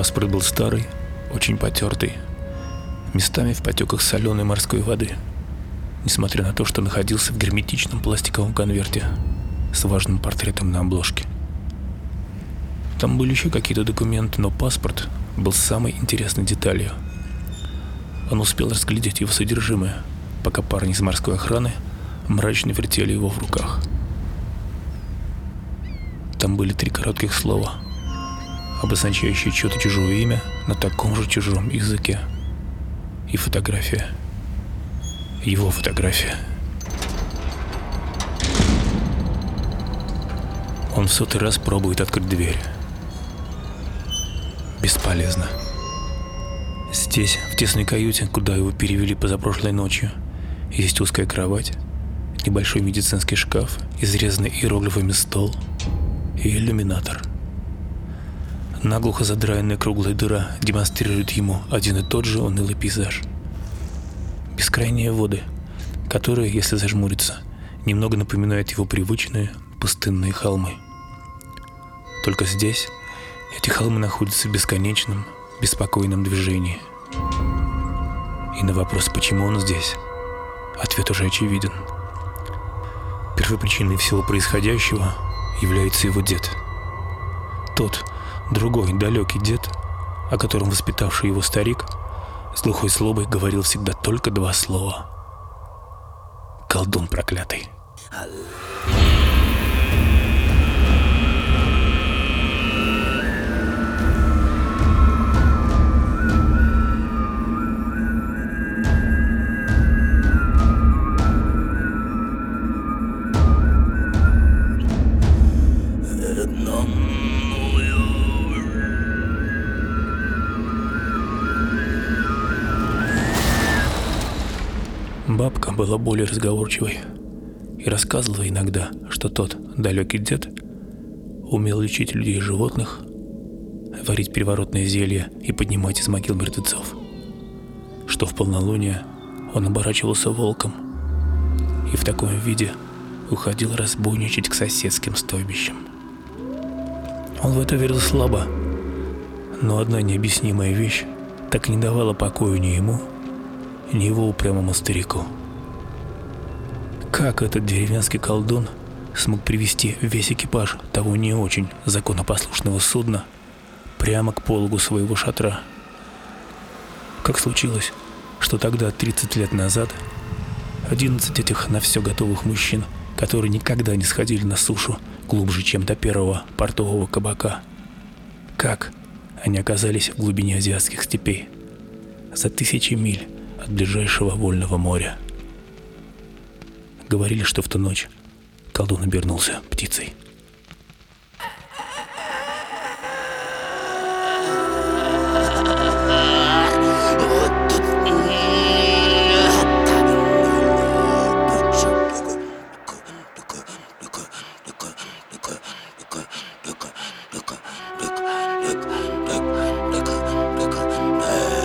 Паспорт был старый, очень потертый, местами в потеках соленой морской воды, несмотря на то, что находился в герметичном пластиковом конверте с важным портретом на обложке. Там были еще какие-то документы, но паспорт был самой интересной деталью. Он успел разглядеть его содержимое, пока парни из морской охраны мрачно вертели его в руках. Там были три коротких слова, обозначающие чье-то чужое имя на таком же чужом языке. И фотография. Его фотография. Он в сотый раз пробует открыть дверь. Бесполезно. Здесь, в тесной каюте, куда его перевели позапрошлой ночью, есть узкая кровать, небольшой медицинский шкаф, изрезанный иероглифами стол и иллюминатор. Наглухо задраенная круглая дыра демонстрирует ему один и тот же унылый пейзаж. Бескрайние воды, которые, если зажмуриться, немного напоминают его привычные пустынные холмы. Только здесь эти холмы находятся в бесконечном, беспокойном движении. И на вопрос, почему он здесь, ответ уже очевиден. Первопричиной всего происходящего является его дед. Тот, другой, далекий дед, о котором воспитавший его старик, с глухой слобой говорил всегда только два слова. Колдун проклятый. Была более разговорчивой и рассказывала иногда, что тот далекий дед умел лечить людей и животных, варить переворотные зелья и поднимать из могил мертвецов, что в полнолуние он оборачивался волком и в таком виде уходил разбойничать к соседским стойбищам. Он в это верил слабо, но одна необъяснимая вещь так не давала покоя ни ему, ни его упрямому старику. Как этот деревенский колдун смог привести весь экипаж того не очень законопослушного судна прямо к пологу своего шатра? Как случилось, что тогда, 30 лет назад, 11 этих на все готовых мужчин, которые никогда не сходили на сушу глубже, чем до первого портового кабака, как они оказались в глубине азиатских степей? За тысячи миль от ближайшего вольного моря. Говорили, что в ту ночь колдун обернулся птицей. Look.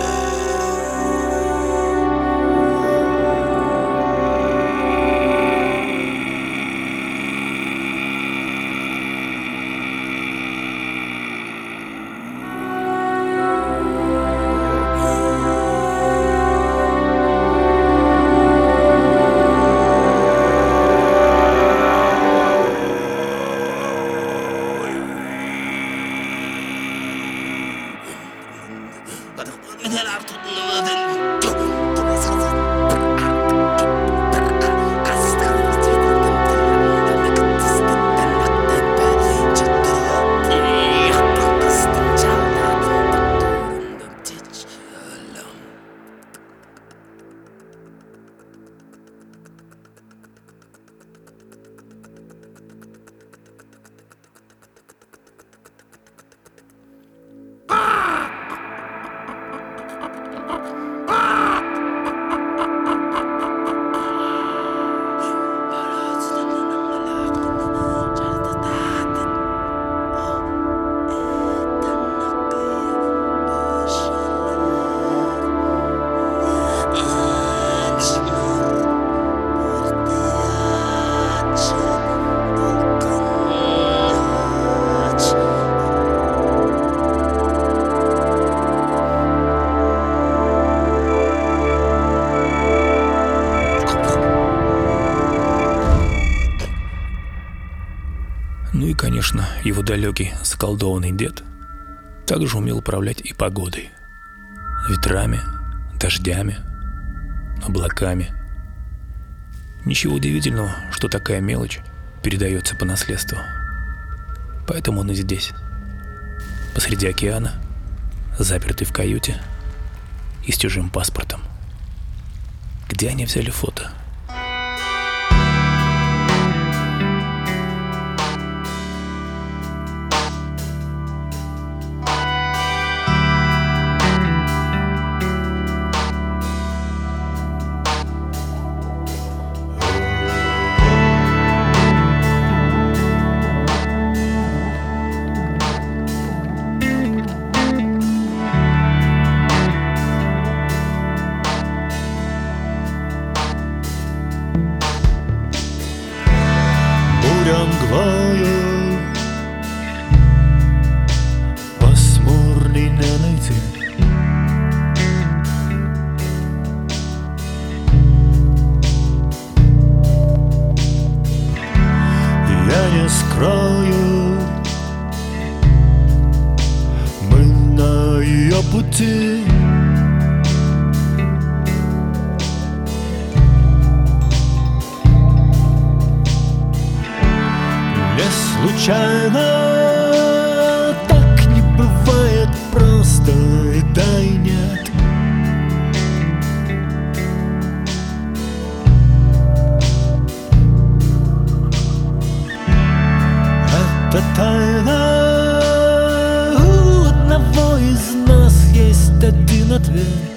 Далекий заколдованный дед также умел управлять и погодой. Ветрами, дождями, облаками. Ничего удивительного, что такая мелочь передается по наследству. Поэтому он и здесь, посреди океана, запертый в каюте и с чужим паспортом. Где они взяли фото? Буря мглою Пасмурний не найти Я не скрою. Мы на ее пути случайно Так не бывает просто и да и нет. Это тайна. У одного из нас есть один ответ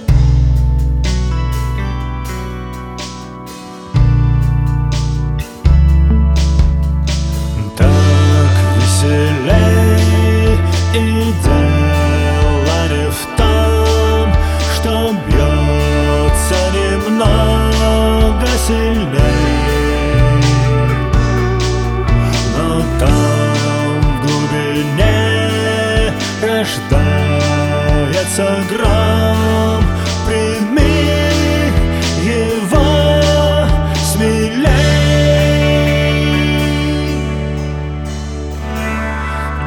рождается гром. Прими его смелей.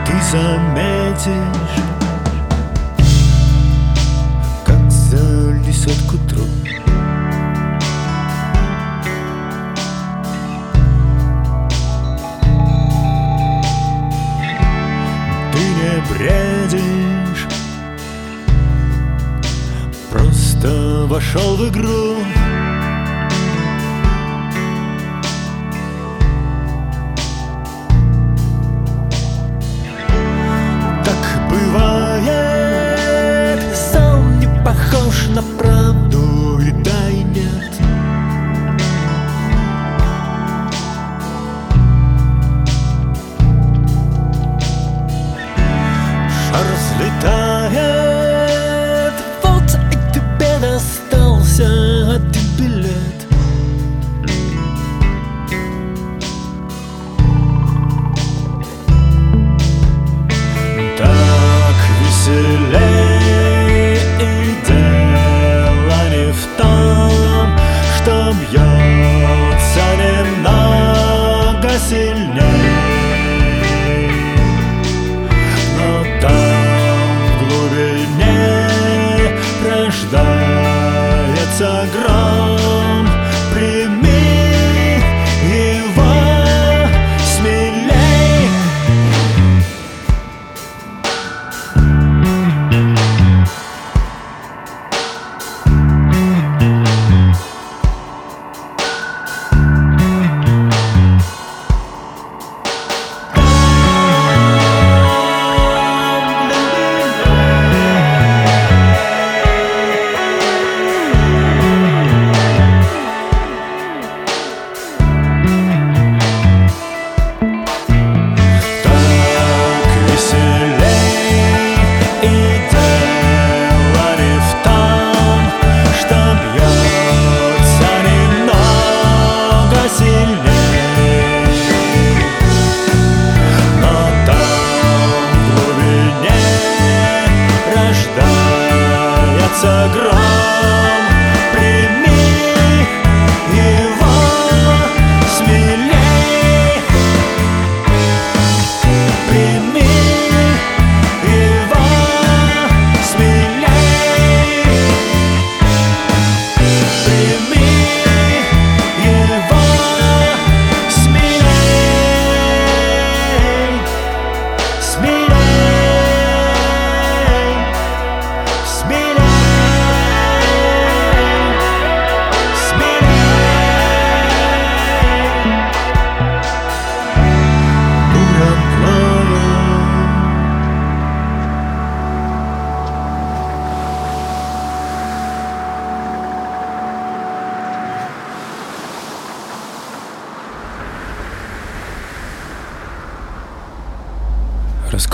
Ты заметишь, вошел в игру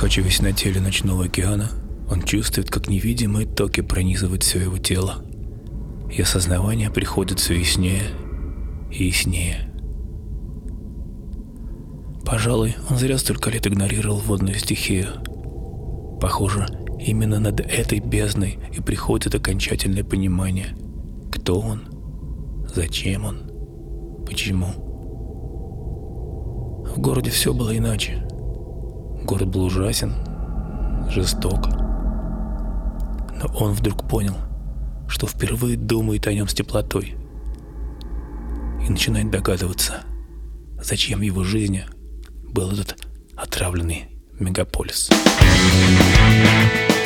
Покачиваясь на теле ночного океана, он чувствует, как невидимые токи пронизывают все его тело. И осознавание приходит все яснее и яснее. Пожалуй, он зря столько лет игнорировал водную стихию. Похоже, именно над этой бездной и приходит окончательное понимание, кто он, зачем он, почему. В городе все было иначе. Город был ужасен, жесток. Но он вдруг понял, что впервые думает о нем с теплотой. И начинает догадываться, зачем в его жизни был этот отравленный мегаполис. Thank